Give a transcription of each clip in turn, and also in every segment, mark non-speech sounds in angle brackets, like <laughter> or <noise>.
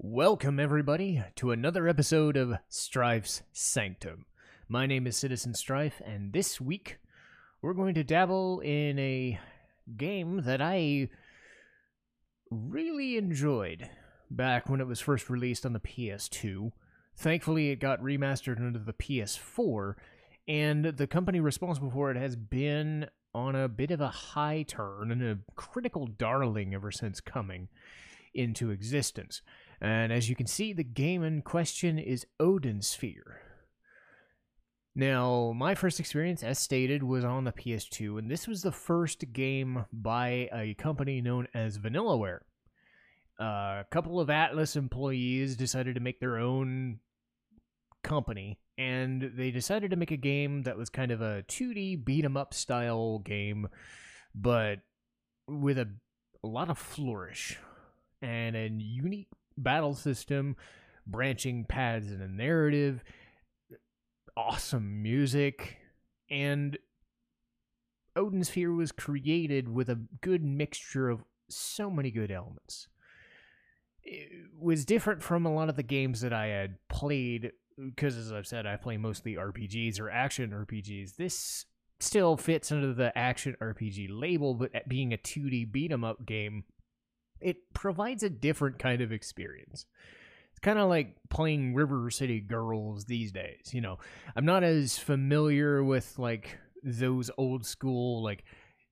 Welcome, everybody, to another episode of Strife's Sanctum. My name is Citizen Strife, and this week we're going to dabble in a game that I really enjoyed back when it was first released on the PS2. Thankfully, it got remastered into the PS4, and the company responsible for it has been on a bit of a high turn and a critical darling ever since coming into existence. And as you can see, the game in question is Odin Sphere. Now, my first experience, as stated, was on the PS2, and this was the first game by a company known as Vanillaware. Uh, a couple of Atlus employees decided to make their own company, and they decided to make a game that was kind of a 2D beat 'em up style game, but with a, a lot of flourish and a unique battle system, branching paths in a narrative, awesome music, and Odin Sphere was created with a good mixture of so many good elements. It was different from a lot of the games that I had played because, as I've said, I play mostly RPGs or action RPGs. This still fits under the action RPG label, but being a 2D beat 'em up game, it provides a different kind of experience. It's kind of like playing River City Girls these days. You know, I'm not as familiar with like those old school like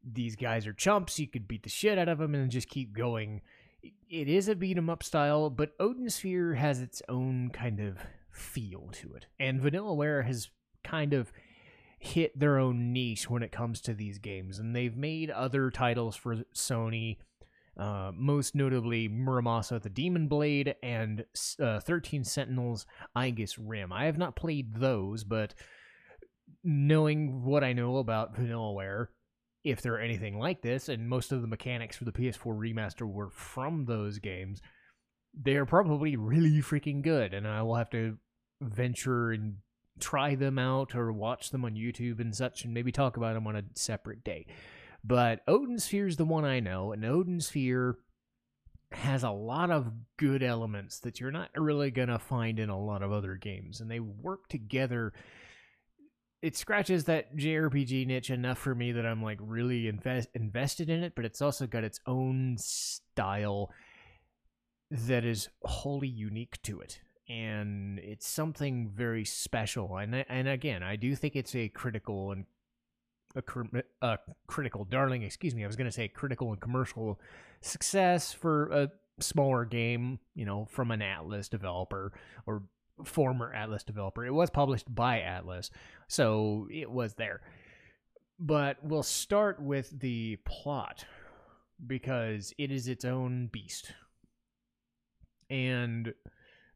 these guys are chumps. You could beat the shit out of them and just keep going. It is a beat 'em up style, but Odin Sphere has its own kind of feel to it, and Vanillaware has kind of hit their own niche when it comes to these games, and they've made other titles for Sony uh, most notably Muramasa the Demon Blade and uh, 13 Sentinels Aegis Rim. I have not played those, but knowing what I know about Vanillaware, if they're anything like this, and most of the mechanics for the PS4 remaster were from those games, they're probably really freaking good, and I will have to venture and try them out or watch them on YouTube and such, and maybe talk about them on a separate day. But Odin Sphere is the one I know, and Odin Sphere has a lot of good elements that you're not really going to find in a lot of other games, and they work together. It scratches that JRPG niche enough for me that I'm like really invest- invested in it, but it's also got its own style that is wholly unique to it and it's something very special and and again I do think it's a critical and a, a critical darling, excuse me. I was going to say critical and commercial success for a smaller game, you know, from an Atlus developer or former Atlus developer. It was published by Atlus, so it was there. But we'll start with the plot because it is its own beast. And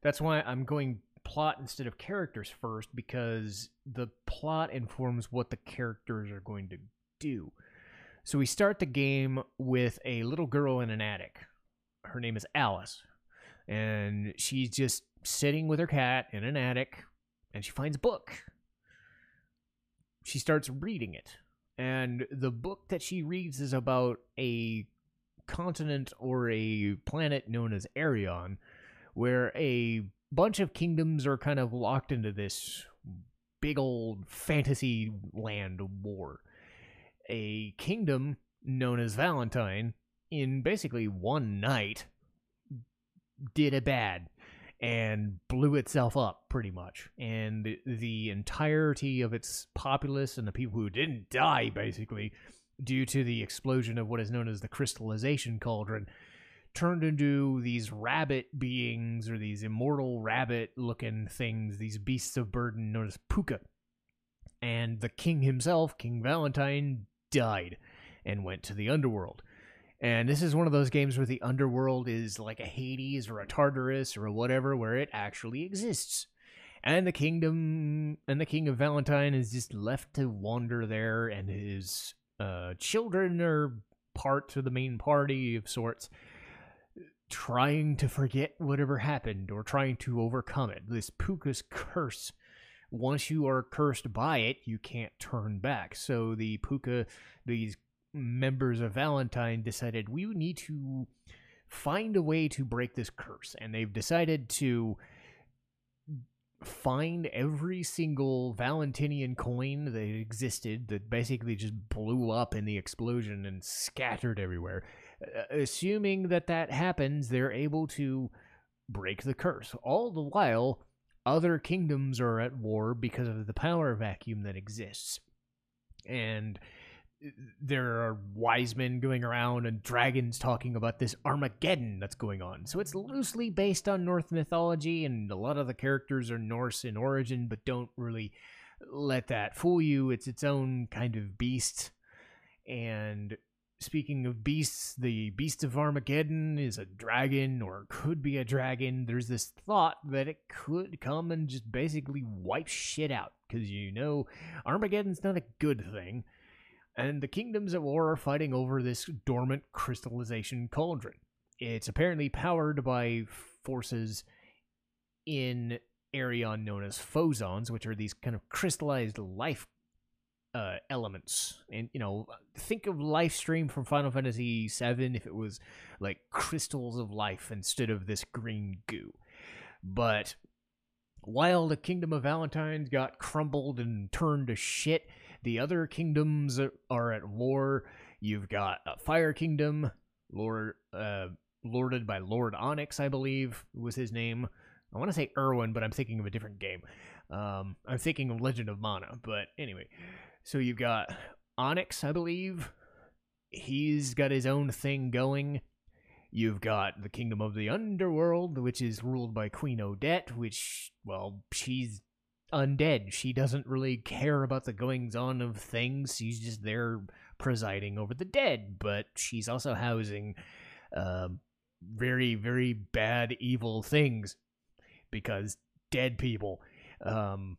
that's why I'm going plot instead of characters first because the plot informs what the characters are going to do. So we start the game with a little girl in an attic. Her name is Alice. And she's just sitting with her cat in an attic and she finds a book. She starts reading it. And the book that she reads is about a continent or a planet known as Erion, where a bunch of kingdoms are kind of locked into this big old fantasy land war. A kingdom known as Valentine, in basically one night, did a bad and blew itself up pretty much. And the, entirety of its populace and the people who didn't die, basically, due to the explosion of what is known as the crystallization cauldron, turned into these rabbit beings or these immortal rabbit looking things, these beasts of burden known as Pooka. And the king himself, King Valentine, died and went to the underworld. And this is one of those games where the underworld is like a Hades or a Tartarus or whatever, where it actually exists. And the kingdom and the king of Valentine is just left to wander there, and his uh, children are part of the main party of sorts trying to forget whatever happened or trying to overcome it. This Pooka's curse. Once you are cursed by it, you can't turn back. So the Pooka, these members of Valentine decided we need to find a way to break this curse. And they've decided to find every single Valentinian coin that existed that basically just blew up in the explosion and scattered everywhere. Uh, assuming that that happens, they're able to break the curse. All the while, other kingdoms are at war because of the power vacuum that exists. And there are wise men going around and dragons talking about this Armageddon that's going on. So it's loosely based on Norse mythology, and a lot of the characters are Norse in origin, but don't really let that fool you. It's its own kind of beast. And speaking of beasts, the beast of Armageddon is a dragon or could be a dragon. There's this thought that it could come and just basically wipe shit out because you know Armageddon's not a good thing and the kingdoms at war are fighting over this dormant crystallization cauldron. It's apparently powered by forces in Erion known as phozons, which are these kind of crystallized life uh, elements. And, you know, think of life stream from Final Fantasy VII if it was like crystals of life instead of this green goo. But while the Kingdom of Valentines got crumbled and turned to shit, the other kingdoms are at war. You've got a Fire Kingdom, Lord, uh, lorded by Lord Onyx, I believe was his name. I want to say Irwin, but I'm thinking of a different game. Um, I'm thinking of Legend of Mana, but anyway. So you've got Onyx, I believe. He's got his own thing going. You've got the Kingdom of the Underworld, which is ruled by Queen Odette, which, well, she's undead. She doesn't really care about the goings on of things. She's just there presiding over the dead, but she's also housing uh, very, very bad, evil things because dead people. Um,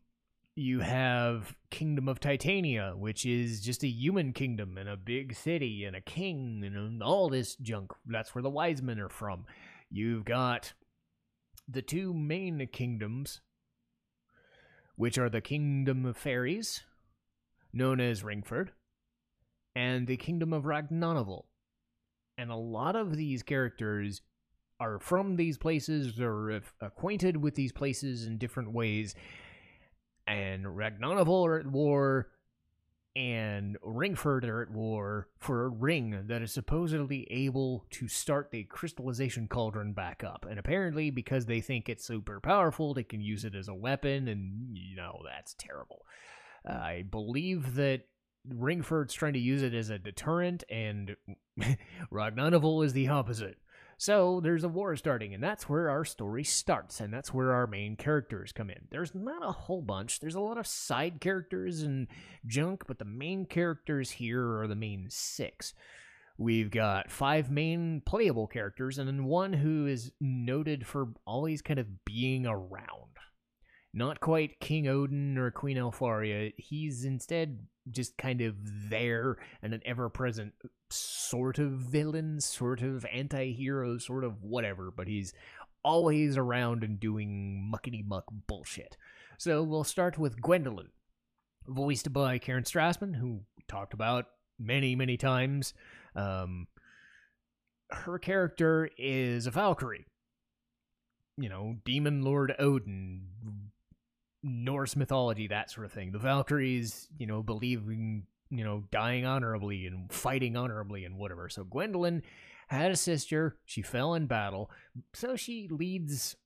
you have Kingdom of Titania, which is just a human kingdom and a big city and a king and all this junk. That's where the wise men are from. You've got the two main kingdoms which are the Kingdom of Fairies, known as Ringford, and the Kingdom of Ragnanival. And a lot of these characters are from these places or acquainted with these places in different ways. And Ragnanival are at war, and Ringford are at war for a ring that is supposedly able to start the crystallization cauldron back up. And apparently, because they think it's super powerful, they can use it as a weapon, and you know, that's terrible. I believe that Ringford's trying to use it as a deterrent, and <laughs> Ragnanival is the opposite. So there's a war starting, and that's where our story starts, and that's where our main characters come in. There's not a whole bunch, there's a lot of side characters and junk, but the main characters here are the main six. We've got five main playable characters, and then one who is noted for always kind of being around. Not quite King Odin or Queen Elfaria. He's instead just kind of there and an ever present sort of villain, sort of anti hero, sort of whatever, but he's always around and doing muckety muck bullshit. So we'll start with Gwendolyn, voiced by Karen Strassman, who talked about many, many times. Um, her character is a Valkyrie. You know, Demon Lord Odin, Norse mythology, that sort of thing. The Valkyries, you know, believing you know, dying honorably and fighting honorably and whatever. So Gwendolyn had a sister. She fell in battle. So she leads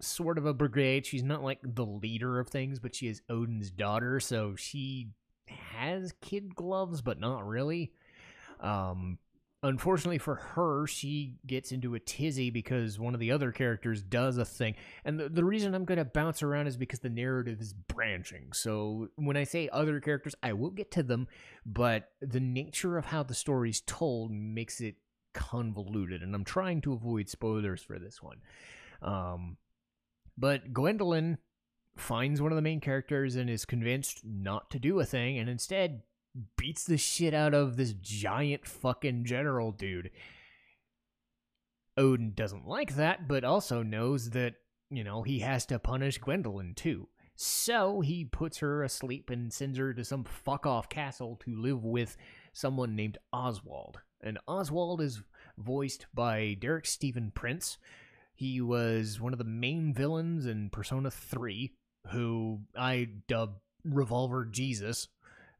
sort of a brigade. She's not like the leader of things, but she is Odin's daughter. So she has kid gloves, but not really. Um, unfortunately for her, she gets into a tizzy because one of the other characters does a thing. And the, the reason I'm going to bounce around is because the narrative is branching. So when I say other characters, I will get to them, but the nature of how the story's told makes it convoluted. And I'm trying to avoid spoilers for this one. Um, but Gwendolyn finds one of the main characters and is convinced not to do a thing and instead beats the shit out of this giant fucking general dude. Odin doesn't like that, but also knows that, you know, he has to punish Gwendolyn too. So he puts her asleep and sends her to some fuck off castle to live with someone named Oswald. And Oswald is voiced by Derek Stephen Prince. He was one of the main villains in Persona 3, who I dub Revolver Jesus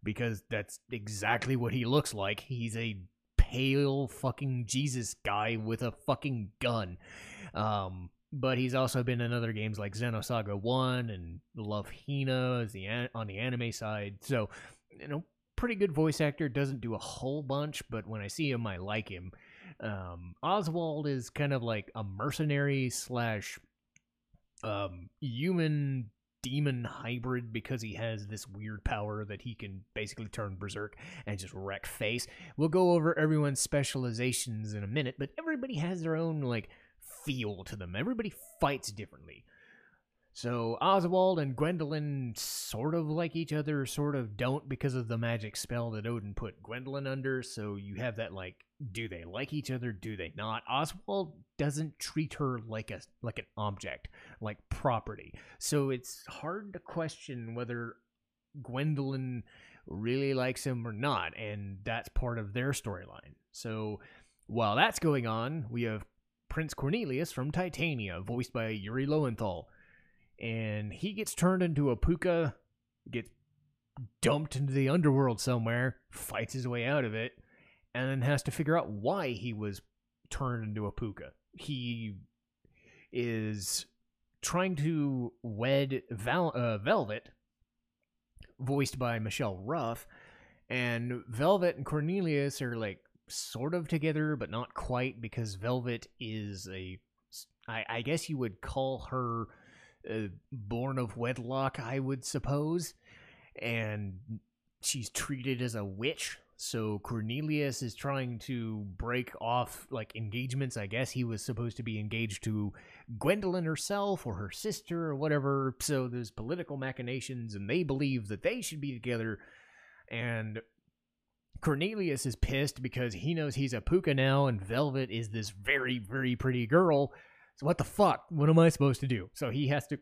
because that's exactly what he looks like. He's a pale fucking Jesus guy with a fucking gun. Um, but he's also been in other games like Xenosaga 1 and Love Hina as the an- on the anime side. So, you know, pretty good voice actor, doesn't do a whole bunch, but when I see him I like him. Um, Oswald is kind of like a mercenary slash um, human demon hybrid because he has this weird power that he can basically turn berserk and just wreck face. We'll go over everyone's specializations in a minute, but everybody has their own like feel to them. Everybody fights differently. So Oswald and Gwendolyn sort of like each other, sort of don't because of the magic spell that Odin put Gwendolyn under. So you have that like, do they like each other? Do they not? Oswald doesn't treat her like a like an object, like property. So it's hard to question whether Gwendolyn really likes him or not, and that's part of their storyline. So while that's going on, we have Prince Cornelius from Titania, voiced by Yuri Lowenthal and he gets turned into a pooka, gets dumped into the underworld somewhere, fights his way out of it, and then has to figure out why he was turned into a pooka. He is trying to wed Val- uh, Velvet, voiced by Michelle Ruff, and Velvet and Cornelius are like sort of together, but not quite because Velvet is a, I, I guess you would call her uh, born of wedlock, I would suppose, and she's treated as a witch. So Cornelius is trying to break off like engagements. I guess he was supposed to be engaged to Gwendolyn herself or her sister or whatever. So there's political machinations, and they believe that they should be together. And Cornelius is pissed because he knows he's a pooka now, and Velvet is this very, very pretty girl so what the fuck? What am I supposed to do? So he has to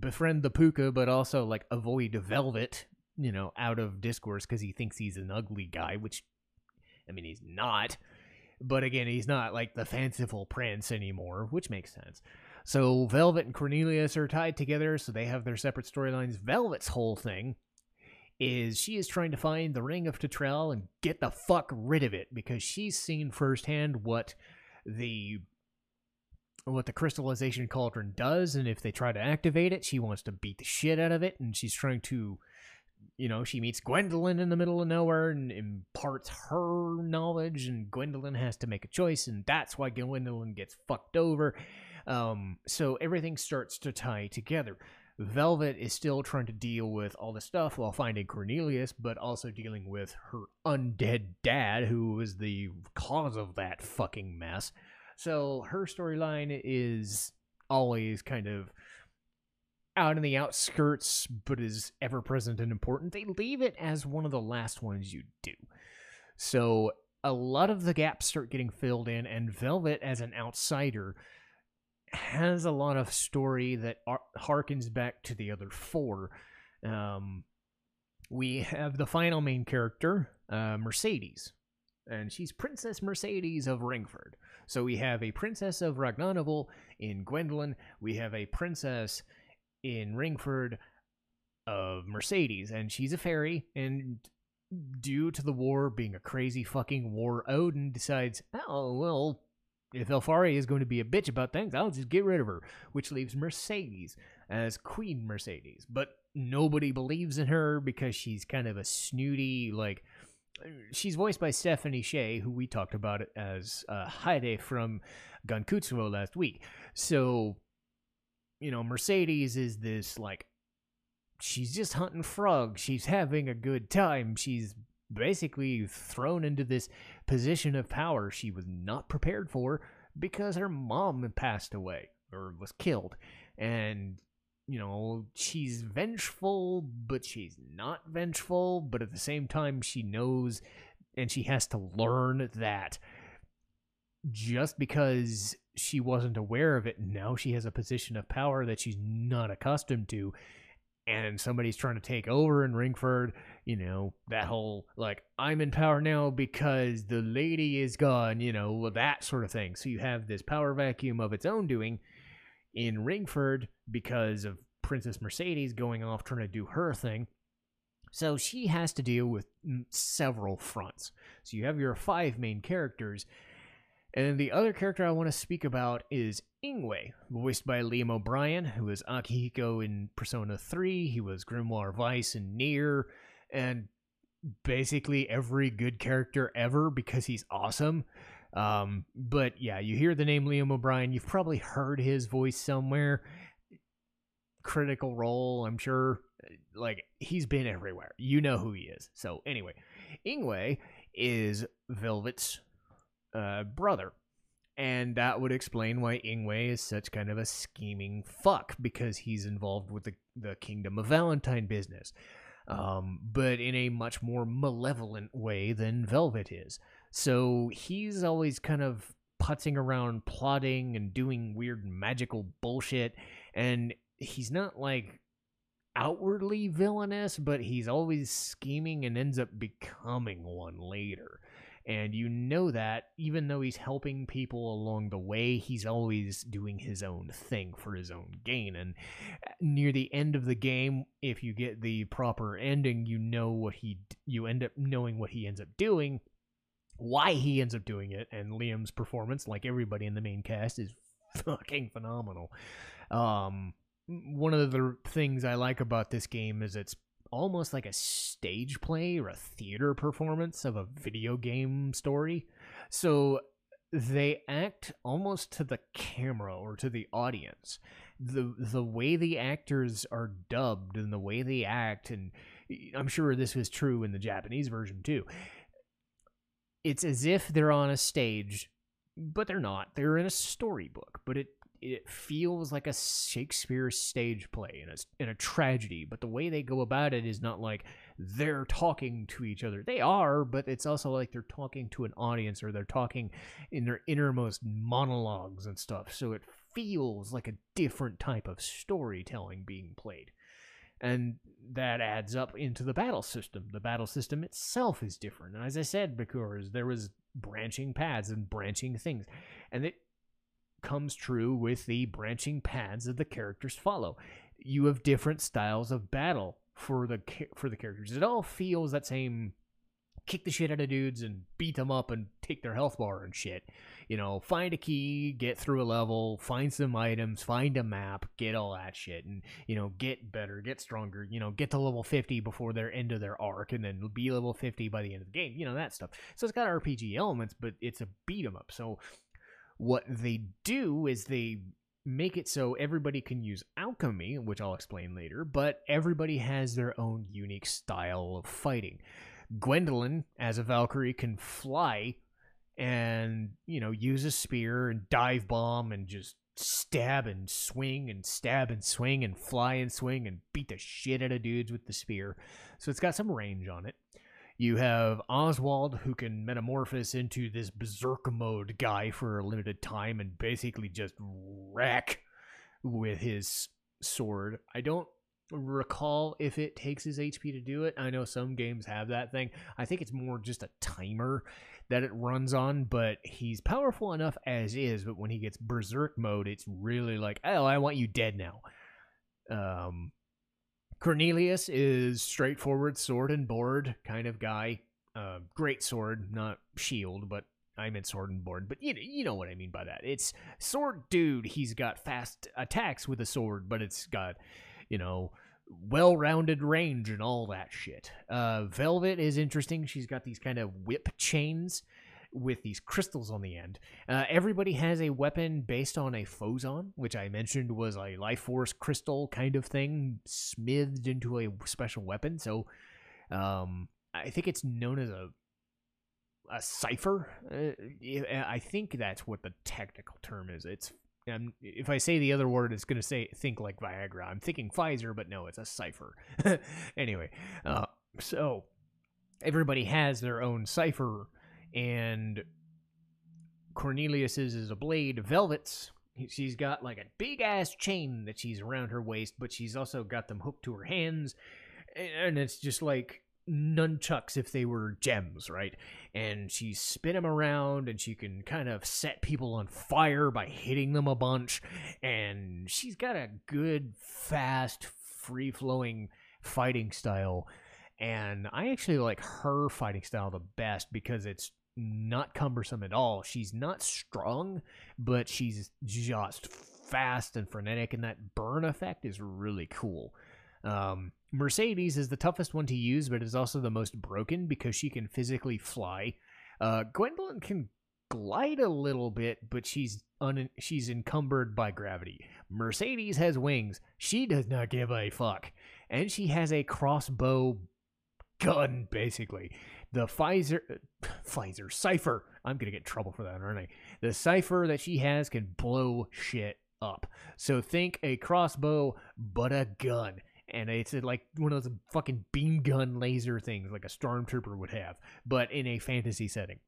befriend the pooka, but also like avoid Velvet, you know, out of discourse because he thinks he's an ugly guy, which I mean he's not. But again, he's not like the fanciful prince anymore, which makes sense. So Velvet and Cornelius are tied together, so they have their separate storylines. Velvet's whole thing is she is trying to find the ring of Titrel and get the fuck rid of it because she's seen firsthand what the what the crystallization cauldron does, and if they try to activate it, she wants to beat the shit out of it, and she's trying to, you know, she meets Gwendolyn in the middle of nowhere and imparts her knowledge, and Gwendolyn has to make a choice, and that's why Gwendolyn gets fucked over. Um, so everything starts to tie together. Velvet is still trying to deal with all the stuff while finding Cornelius, but also dealing with her undead dad, who was the cause of that fucking mess. So her storyline is always kind of out in the outskirts, but is ever present and important. They leave it as one of the last ones you do. So a lot of the gaps start getting filled in, and Velvet, as an outsider, has a lot of story that ar- harkens back to the other four. Um, we have the final main character, uh, Mercedes, and she's Princess Mercedes of Ringford. So we have a princess of Ragnanival in Gwendolyn. We have a princess in Ringford of Mercedes, and she's a fairy. And due to the war being a crazy fucking war, Odin decides, oh, well, if Elfaria is going to be a bitch about things, I'll just get rid of her, which leaves Mercedes as Queen Mercedes. But nobody believes in her because she's kind of a snooty, like, she's voiced by Stephanie Sheh, who we talked about as uh, Haydée from Gankutsuou last week. So, you know, Mercedes is this like she's just hunting frogs. She's having a good time. She's basically thrown into this position of power she was not prepared for because her mom passed away or was killed. And you know, she's vengeful, but she's not vengeful. But at the same time, she knows and she has to learn that just because she wasn't aware of it, now she has a position of power that she's not accustomed to. and somebody's trying to take over in Ringford, you know, that whole like I'm in power now because the lady is gone, you know, that sort of thing. So you have this power vacuum of its own doing in Ringford because of Princess Mercedes going off trying to do her thing. So she has to deal with mm, several fronts. So you have your five main characters. And the other character I want to speak about is Ingway, voiced by Liam O'Brien, who was Akihiko in Persona 3. He was Grimoire Weiss in NieR, and basically every good character ever because he's awesome. Um, but yeah, you hear the name Liam O'Brien, you've probably heard his voice somewhere. Critical Role, I'm sure. Like, he's been everywhere. You know who he is. So, anyway, Ingway is Velvet's uh, brother. And that would explain why Ingway is such kind of a scheming fuck because he's involved with the, the Kingdom of Valentine business. Um, but in a much more malevolent way than Velvet is. So he's always kind of putzing around, plotting and doing weird magical bullshit. And he's not like outwardly villainous, but he's always scheming and ends up becoming one later. And you know that even though he's helping people along the way, he's always doing his own thing for his own gain. And uh, near the end of the game, if you get the proper ending, you know what he you end up knowing what he ends up doing, why he ends up doing it, and Liam's performance, like everybody in the main cast, is <laughs> fucking phenomenal. Um, one of the things I like about this game is it's almost like a stage play or a theater performance of a video game story. So they act almost to the camera or to the audience. The the way the actors are dubbed and the way they act and I'm sure this was true in the Japanese version too. It's as if they're on a stage, but they're not. They're in a storybook, but it it feels like a Shakespeare stage play in a, in a tragedy, but the way they go about it is not like they're talking to each other. They are, but it's also like they're talking to an audience or they're talking in their innermost monologues and stuff. So it feels like a different type of storytelling being played. And that adds up into the battle system. The battle system itself is different. And as I said, because there was branching paths and branching things. And it comes true with the branching paths that the characters follow. You have different styles of battle for the for the characters. It all feels that same kick the shit out of dudes and beat them up and take their health bar and shit. You know, find a key, get through a level, find some items, find a map, get all that shit, and you know, get better, get stronger. You know, get to level fifty before they're end of their arc, and then be level fifty by the end of the game. You know that stuff. So it's got RPG elements, but it's a beat 'em up. So what they do is they make it so everybody can use alchemy, which I'll explain later, but everybody has their own unique style of fighting. Gwendolyn, as a Valkyrie, can fly and, you know, use a spear and dive bomb and just stab and swing and stab and swing and fly and swing and beat the shit out of dudes with the spear. So it's got some range on it. You have Oswald, who can metamorphose into this berserk mode guy for a limited time and basically just wreck with his sword. I don't recall if it takes his HP to do it. I know some games have that thing. I think it's more just a timer that it runs on, but he's powerful enough as is. But when he gets berserk mode, it's really like, oh, I want you dead now. Um, Cornelius is straightforward sword and board kind of guy. Uh, great sword, not shield, but I meant sword and board. But you know, you know what I mean by that. It's sword dude. He's got fast attacks with a sword, but it's got, you know, well-rounded range and all that shit. Uh, Velvet is interesting. She's got these kind of whip chains with these crystals on the end. Uh, everybody has a weapon based on a Phozon, which I mentioned was a life force crystal kind of thing, smithed into a special weapon. So um, I think it's known as a a Psypher. Uh, I think that's what the technical term is. It's um, if I say the other word, it's gonna say think like Viagra. I'm thinking Pfizer, but no, it's a Psypher. <laughs> anyway, uh, so everybody has their own Psypher and Cornelius's is a blade. Velvet's She's got like a big ass chain that she's around her waist, but she's also got them hooked to her hands. And it's just like nunchucks if they were gems, right? And she spin them around and she can kind of set people on fire by hitting them a bunch. And she's got a good, fast, free flowing fighting style. And I actually like her fighting style the best because it's not cumbersome at all. She's not strong, but she's just fast and frenetic, and that burn effect is really cool. Um, Mercedes is the toughest one to use, but is also the most broken because she can physically fly. Uh, Gwendolyn can glide a little bit, but she's un- she's encumbered by gravity. Mercedes has wings. She does not give a fuck, and she has a crossbow gun, basically. The Pfizer, <laughs> Pfizer Psypher. I'm gonna get trouble for that, aren't I? The Psypher that she has can blow shit up. So think a crossbow, but a gun. And it's uh, like one of those fucking beam gun laser things like a stormtrooper would have, but in a fantasy setting.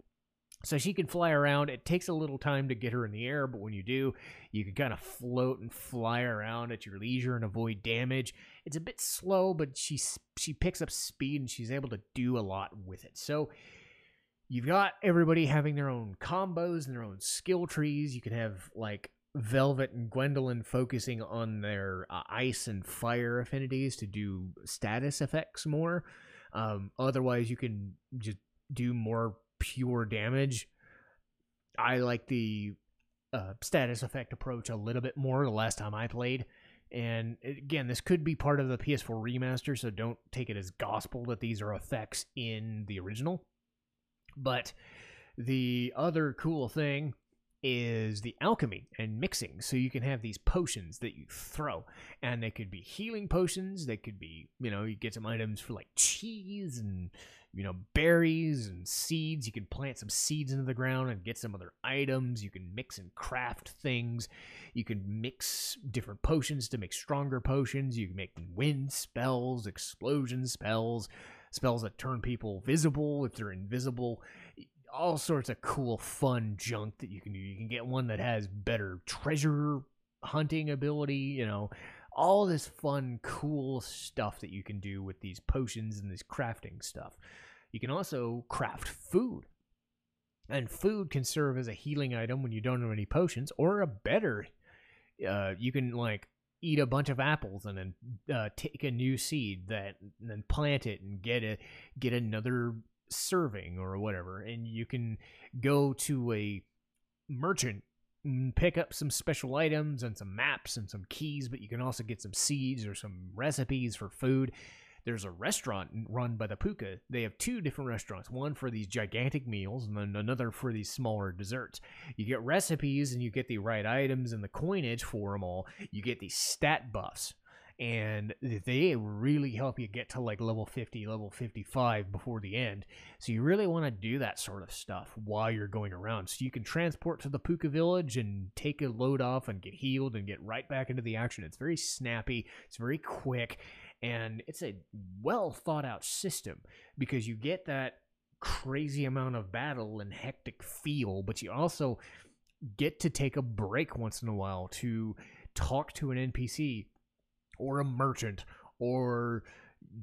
So she can fly around. It takes a little time to get her in the air, but when you do, you can kind of float and fly around at your leisure and avoid damage. It's a bit slow, but she she picks up speed and she's able to do a lot with it. So you've got everybody having their own combos and their own skill trees. You can have like Velvet and Gwendolyn focusing on their uh, ice and fire affinities to do status effects more. Um, otherwise, you can just do more pure damage. I like the uh, status effect approach a little bit more the last time I played. And again, this could be part of the PS4 remaster, so don't take it as gospel that these are effects in the original. But the other cool thing is the alchemy and mixing. So you can have these potions that you throw, and they could be healing potions. They could be, you know, you get some items for like cheese and you know, berries and seeds. You can plant some seeds into the ground and get some other items. You can mix and craft things. You can mix different potions to make stronger potions. You can make wind spells, explosion spells, spells that turn people visible if they're invisible. All sorts of cool, fun junk that you can do. You can get one that has better treasure hunting ability, you know all this fun, cool stuff that you can do with these potions and this crafting stuff. You can also craft food. And food can serve as a healing item when you don't have any potions, or a better, uh, you can like eat a bunch of apples and then uh, take a new seed that and then plant it and get a get another serving or whatever, and you can go to a merchant and pick up some special items and some maps and some keys, but you can also get some seeds or some recipes for food. There's a restaurant run by the Pooka. They have two different restaurants, one for these gigantic meals and then another for these smaller desserts. You get recipes and you get the right items and the coinage for them all. You get these stat buffs and they really help you get to like level 50 level 55 before the end. So you really want to do that sort of stuff while you're going around. So you can transport to the pooka village and take a load off and get healed and get right back into the action. It's very snappy it's very quick and it's a well thought out system because you get that crazy amount of battle and hectic feel but you also get to take a break once in a while to talk to an npc or a merchant or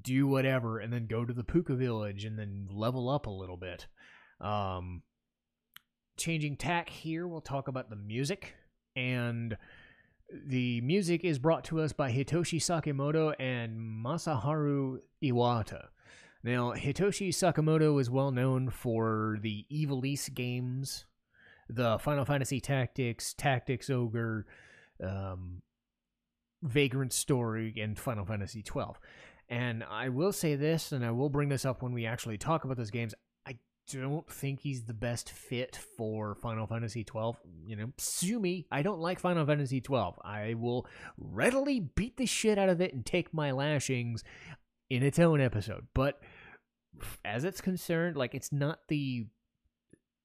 do whatever and then go to the Pooka village and then level up a little bit. Um, changing tack here, we'll talk about the music. And the music is brought to us by Hitoshi Sakamoto and Masaharu Iwata. Now, Hitoshi Sakamoto is well known for the Ivalice games, the Final Fantasy Tactics, Tactics Ogre, um, Vagrant Story and Final Fantasy XII. And I will say this, and I will bring this up when we actually talk about those games. I don't think he's the best fit for Final Fantasy XII. You know, sue me. I don't like Final Fantasy XII. I will readily beat the shit out of it and take my lashings in its own episode. But as it's concerned, like, it's not the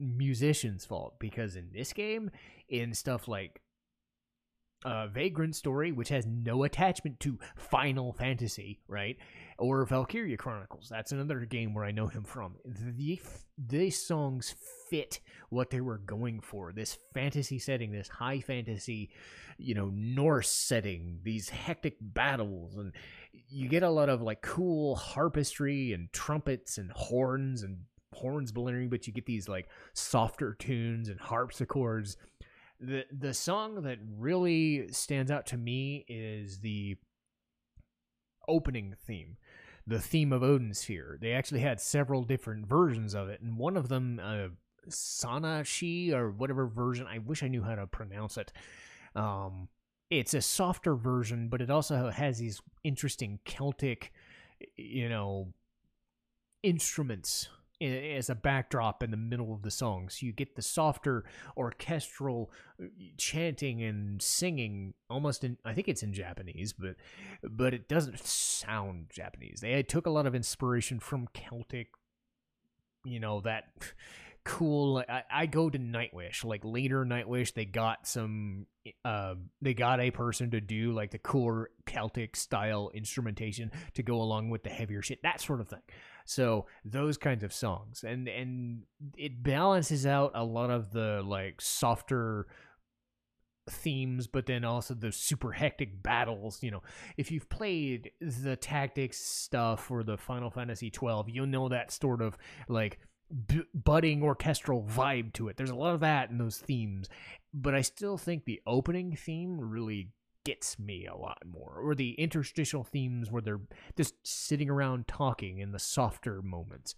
musician's fault because in this game, in stuff like uh, Vagrant Story, which has no attachment to Final Fantasy, right? Or Valkyria Chronicles. That's another game where I know him from. The, these songs fit what they were going for. This fantasy setting, this high fantasy, you know, Norse setting, these hectic battles, and you get a lot of like cool harpistry and trumpets and horns and horns blaring, but you get these like softer tunes and harpsichords the the song that really stands out to me is the opening theme the theme of Odin Sphere. They actually had several different versions of it, and one of them, uh, Sanashi or whatever version, I wish I knew how to pronounce it. Um, it's a softer version, but it also has these interesting Celtic, you know, instruments as a backdrop in the middle of the song. So you get the softer orchestral uh, chanting and singing almost in I think it's in Japanese, but but it doesn't sound Japanese. They took a lot of inspiration from Celtic you know that cool I, I go to nightwish like later nightwish they got some uh they got a person to do like the cooler celtic style instrumentation to go along with the heavier shit that sort of thing so those kinds of songs, and and it balances out a lot of the like softer themes, but then also the super hectic battles. You know, if you've played the tactics stuff or the Final Fantasy twelve, you'll know that sort of like b- budding orchestral vibe to it. There's a lot of that in those themes, but I still think the opening theme really gets me a lot more. Or the interstitial themes where they're just sitting around talking in the softer moments.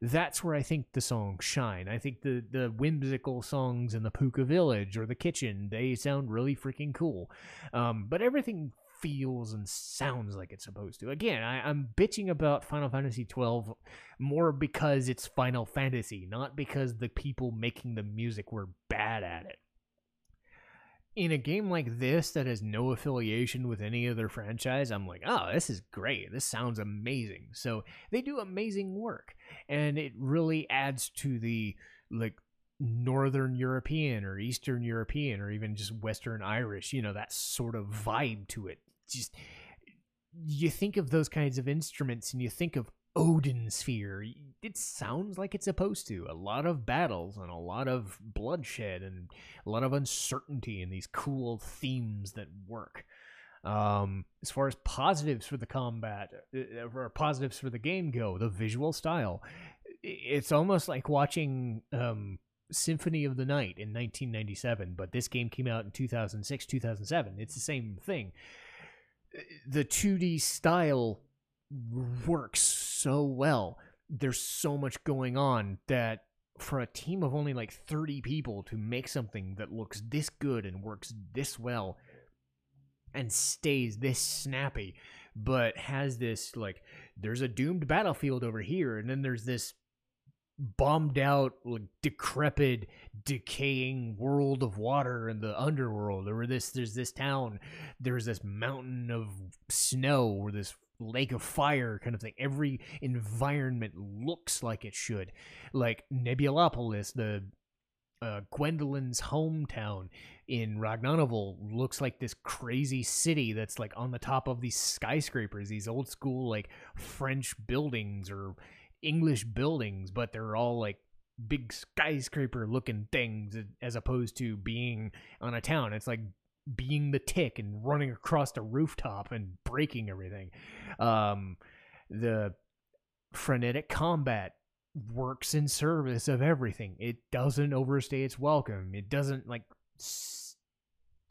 That's where I think the songs shine. I think the, the whimsical songs in the Pooka Village or the Kitchen, they sound really freaking cool. Um, but everything feels and sounds like it's supposed to. Again, I, am bitching about Final Fantasy twelve more because it's Final Fantasy, not because the people making the music were bad at it in a game like this that has no affiliation with any other franchise, I'm like, oh, this is great. This sounds amazing. So they do amazing work, and it really adds to the like northern European or Eastern European or even just Western Irish, you know, that sort of vibe to it. Just you think of those kinds of instruments and you think of Odin sphere. It sounds like it's supposed to. A lot of battles and a lot of bloodshed and a lot of uncertainty and these cool themes that work. Um, as far as positives for the combat uh, or positives for the game go, the visual style, it's almost like watching um, Symphony of the Night in 1997, but this game came out in 2006, 2007. It's the same thing. The 2D style works so well. There's so much going on that for a team of only like 30 people to make something that looks this good and works this well and stays this snappy but has this like there's a doomed battlefield over here and then there's this bombed out like decrepit decaying world of water in the underworld or this there's this town there's this mountain of snow or this lake of fire kind of thing. Every environment looks like it should. Like Nebulapolis, the uh, Gwendolyn's hometown in Ragnarok looks like this crazy city that's like on the top of these skyscrapers, these old school like French buildings or English buildings, but they're all like big skyscraper looking things as opposed to being on a town. It's like being the tick and running across the rooftop and breaking everything. Um, the frenetic combat works in service of everything. It doesn't overstay its welcome. It doesn't like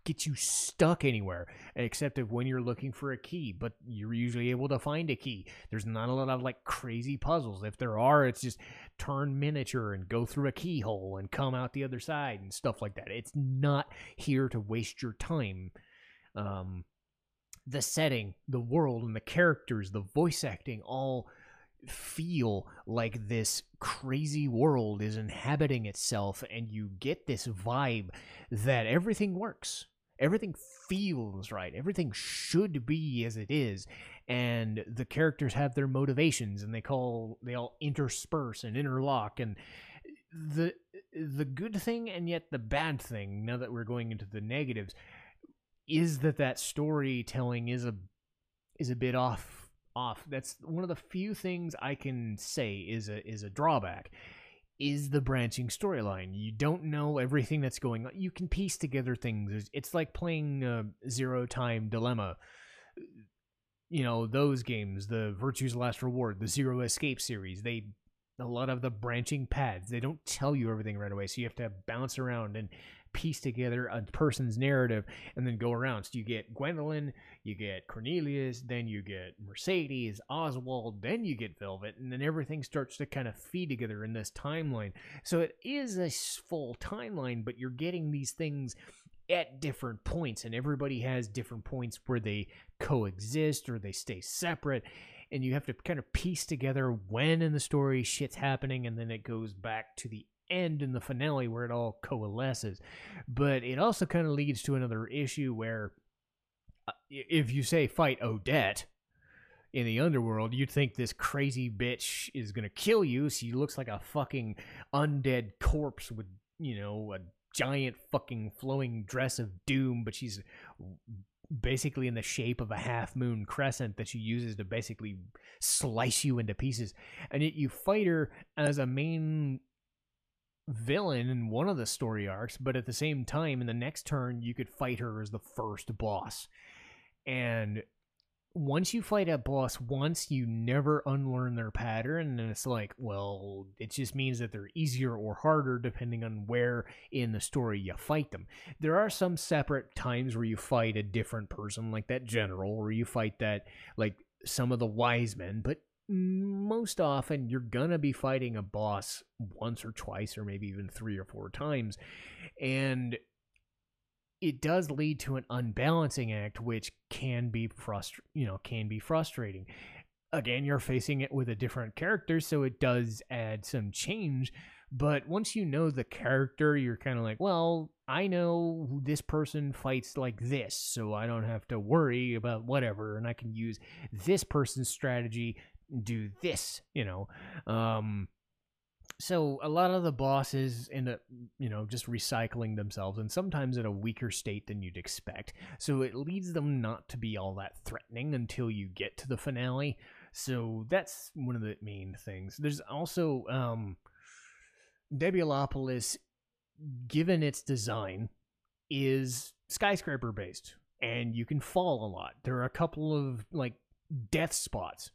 get you stuck anywhere except if when you're looking for a key but you're usually able to find a key there's not a lot of like crazy puzzles if there are it's just turn miniature and go through a keyhole and come out the other side and stuff like that. It's not here to waste your time. Um the setting the world and the characters the voice acting all feel like this crazy world is inhabiting itself and you get this vibe that everything works everything feels right everything should be as it is and the characters have their motivations and they call they all intersperse and interlock and the the good thing and yet the bad thing now that we're going into the negatives is that that storytelling is a is a bit off off. That's one of the few things I can say is a is a drawback. Is the branching storyline? You don't know everything that's going on. You can piece together things. It's like playing uh, Zero Time Dilemma. You know those games, the Virtue's Last Reward, the Zero Escape series. They a lot of the branching paths. They don't tell you everything right away, so you have to bounce around and piece together a person's narrative and then go around. So you get Gwendolyn, you get Cornelius, then you get Mercedes, Oswald, then you get Velvet, and then everything starts to kind of feed together in this timeline. So it is a full timeline, but you're getting these things at different points, and everybody has different points where they coexist or they stay separate. And you have to kind of piece together when in the story shit's happening, and then it goes back to the end in the finale where it all coalesces. But it also kind of leads to another issue where uh, if you say fight Odette in the underworld, you'd think this crazy bitch is going to kill you. She looks like a fucking undead corpse with, you know, a giant fucking flowing dress of doom, but she's basically in the shape of a half moon crescent that she uses to basically slice you into pieces. And yet you fight her as a main villain in one of the story arcs, but at the same time, in the next turn, you could fight her as the first boss. And once you fight a boss once, you never unlearn their pattern, and it's like, well, it just means that they're easier or harder depending on where in the story you fight them. There are some separate times where you fight a different person, like that general, or you fight that, like some of the wise men, but most often you're gonna be fighting a boss once or twice or maybe even three or four times and it does lead to an unbalancing act which can be frust- you know can be frustrating. Again you're facing it with a different character so it does add some change but once you know the character you're kind of like well i know this person fights like this so i don't have to worry about whatever and i can use this person's strategy do this, you know. Um, so a lot of the bosses end up, you know, just recycling themselves and sometimes in a weaker state than you'd expect. So it leads them not to be all that threatening until you get to the finale. So that's one of the main things. There's also um Nebulapolis, given its design, is skyscraper based. And you can fall a lot. There are a couple of like death spots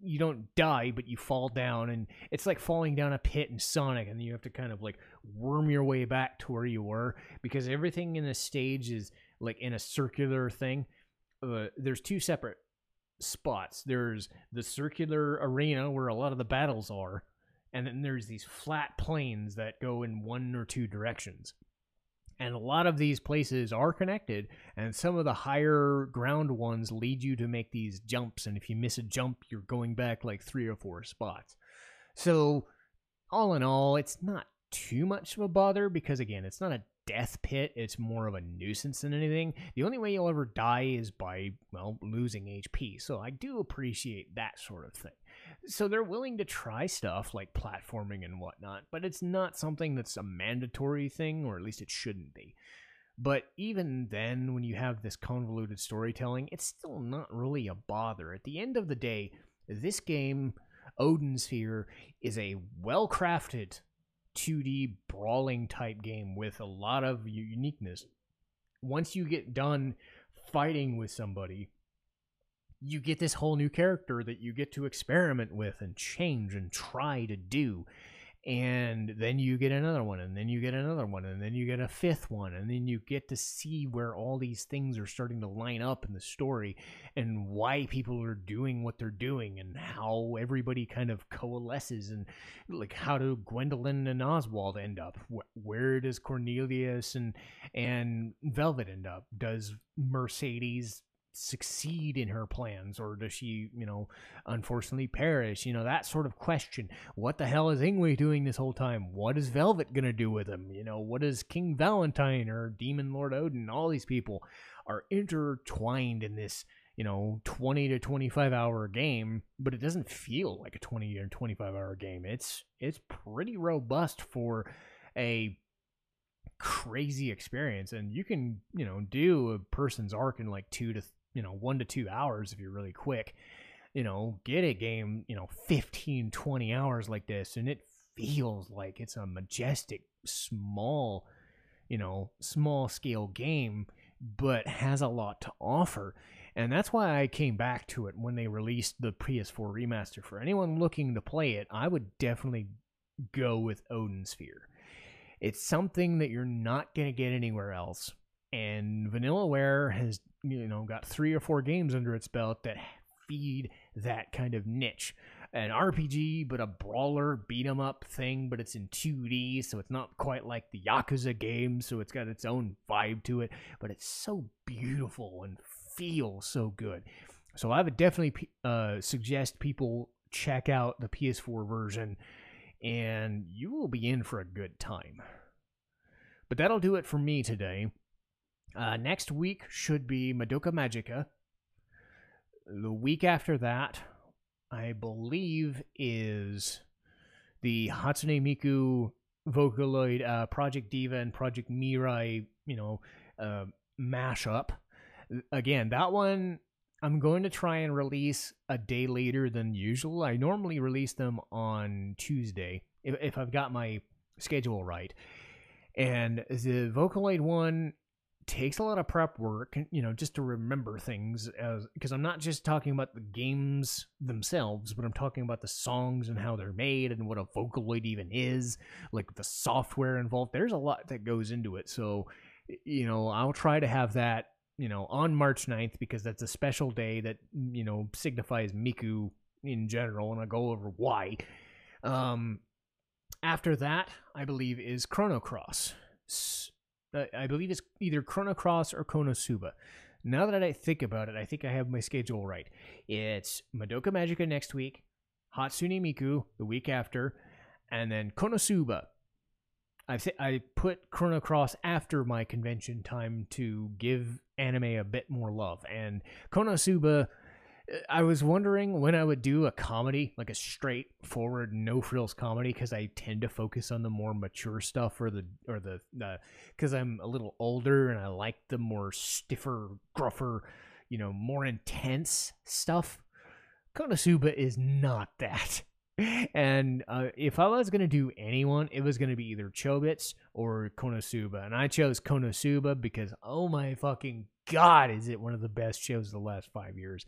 you don't die, but you fall down, and it's like falling down a pit in Sonic, and you have to kind of like worm your way back to where you were because everything in the stage is like in a circular thing. Uh, there's two separate spots. There's the circular arena where a lot of the battles are, and then there's these flat plains that go in one or two directions. And a lot of these places are connected, and some of the higher ground ones lead you to make these jumps. And if you miss a jump, you're going back like three or four spots. So, all in all, it's not too much of a bother because, again, it's not a death pit. It's more of a nuisance than anything. The only way you'll ever die is by, well, losing HP. So, I do appreciate that sort of thing so they're willing to try stuff like platforming and whatnot, but it's not something that's a mandatory thing, or at least it shouldn't be. But even then, when you have this convoluted storytelling, it's still not really a bother. At the end of the day, this game, Odin Sphere, is a well crafted 2D brawling type game with a lot of uniqueness. Once you get done fighting with somebody, you get this whole new character that you get to experiment with and change and try to do. And then you get another one, and then you get another one, and then you get a fifth one, and then you get to see where all these things are starting to line up in the story and why people are doing what they're doing and how everybody kind of coalesces and like how do Gwendolyn and Oswald end up? Where does Cornelius and and Velvet end up? Does Mercedes succeed in her plans or does she you know unfortunately perish? You know that sort of question. What the hell is Ingway doing this whole time? What is velvet gonna do with him? You know what is king valentine or demon lord odin all these people are intertwined in this you know 20 to 25 hour game but it doesn't feel like a 20 or 25 hour game. It's it's pretty robust for a crazy experience and you can you know do a person's arc in like two to you know one to two hours if you're really quick you know get a game you know 15 20 hours like this and it feels like it's a majestic small you know small scale game but has a lot to offer and that's why I came back to it when they released the PS4 remaster. For anyone looking to play it, I would definitely go with Odin Sphere. It's something that you're not going to get anywhere else. And Vanillaware has, you know, got three or four games under its belt that feed that kind of niche. An RPG, but a brawler beat 'em up thing, but it's in 2D, so it's not quite like the Yakuza game, so it's got its own vibe to it, but it's so beautiful and feels so good. So I would definitely uh, suggest people check out the PS4 version and you will be in for a good time. But that'll do it for me today. Uh, next week should be Madoka Magica. The week after that, I believe, is the Hatsune Miku Vocaloid uh, Project Diva and Project Mirai, you know, uh, mashup. Again, that one I'm going to try and release a day later than usual. I normally release them on Tuesday if, if I've got my schedule right. And the Vocaloid one takes a lot of prep work, you know, just to remember things as because I'm not just talking about the games themselves, but I'm talking about the songs and how they're made and what a Vocaloid even is, like the software involved. There's a lot that goes into it. So, you know, I'll try to have that you know, on March 9th because that's a special day that, you know, signifies Miku in general, and I'll go over why. Um, after that, I believe, is Chrono Cross. Uh, I believe it's either Chrono Cross or Konosuba. Now that I think about it, I think I have my schedule right. It's Madoka Magica next week, Hatsune Miku the week after, and then Konosuba I th- I put Chrono Cross after my convention time to give anime a bit more love. And Konosuba, I was wondering when I would do a comedy, like a straightforward, no frills comedy, because I tend to focus on the more mature stuff or the or the because I'm a little older and I like the more stiffer, gruffer, you know, more intense stuff. Konosuba is not that <laughs> and uh, if I was going to do anyone, it was going to be either Chobits or Konosuba. And I chose Konosuba because, oh my fucking God, is it one of the best shows of the last five years.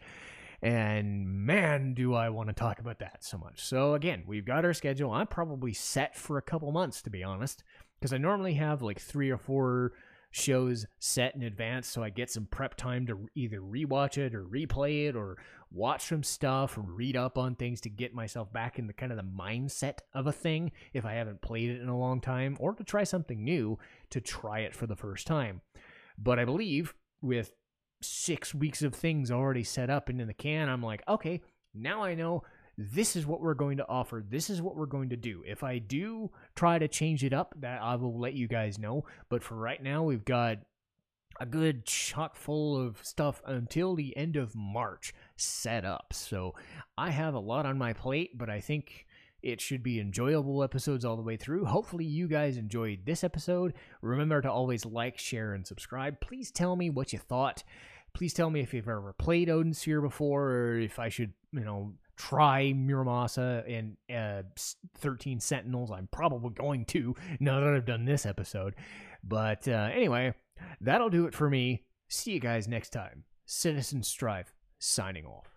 And man, do I want to talk about that so much. So, again, we've got our schedule. I'm probably set for a couple months, to be honest, because I normally have like three or four shows set in advance so I get some prep time to either rewatch it or replay it or watch some stuff or read up on things to get myself back in the kind of the mindset of a thing if I haven't played it in a long time or to try something new to try it for the first time. But I believe with 6 weeks of things already set up and in the can I'm like, okay, now I know this is what we're going to offer. This is what we're going to do. If I do try to change it up, that I will let you guys know. But for right now, we've got a good chock full of stuff until the end of March set up. So I have a lot on my plate, but I think it should be enjoyable episodes all the way through. Hopefully, you guys enjoyed this episode. Remember to always like, share, and subscribe. Please tell me what you thought. Please tell me if you've ever played Odin Sphere before, or if I should, you know, try Muramasa and uh, 13 Sentinels. I'm probably going to now that I've done this episode. But uh, anyway, that'll do it for me. See you guys next time. Citizen Strife signing off.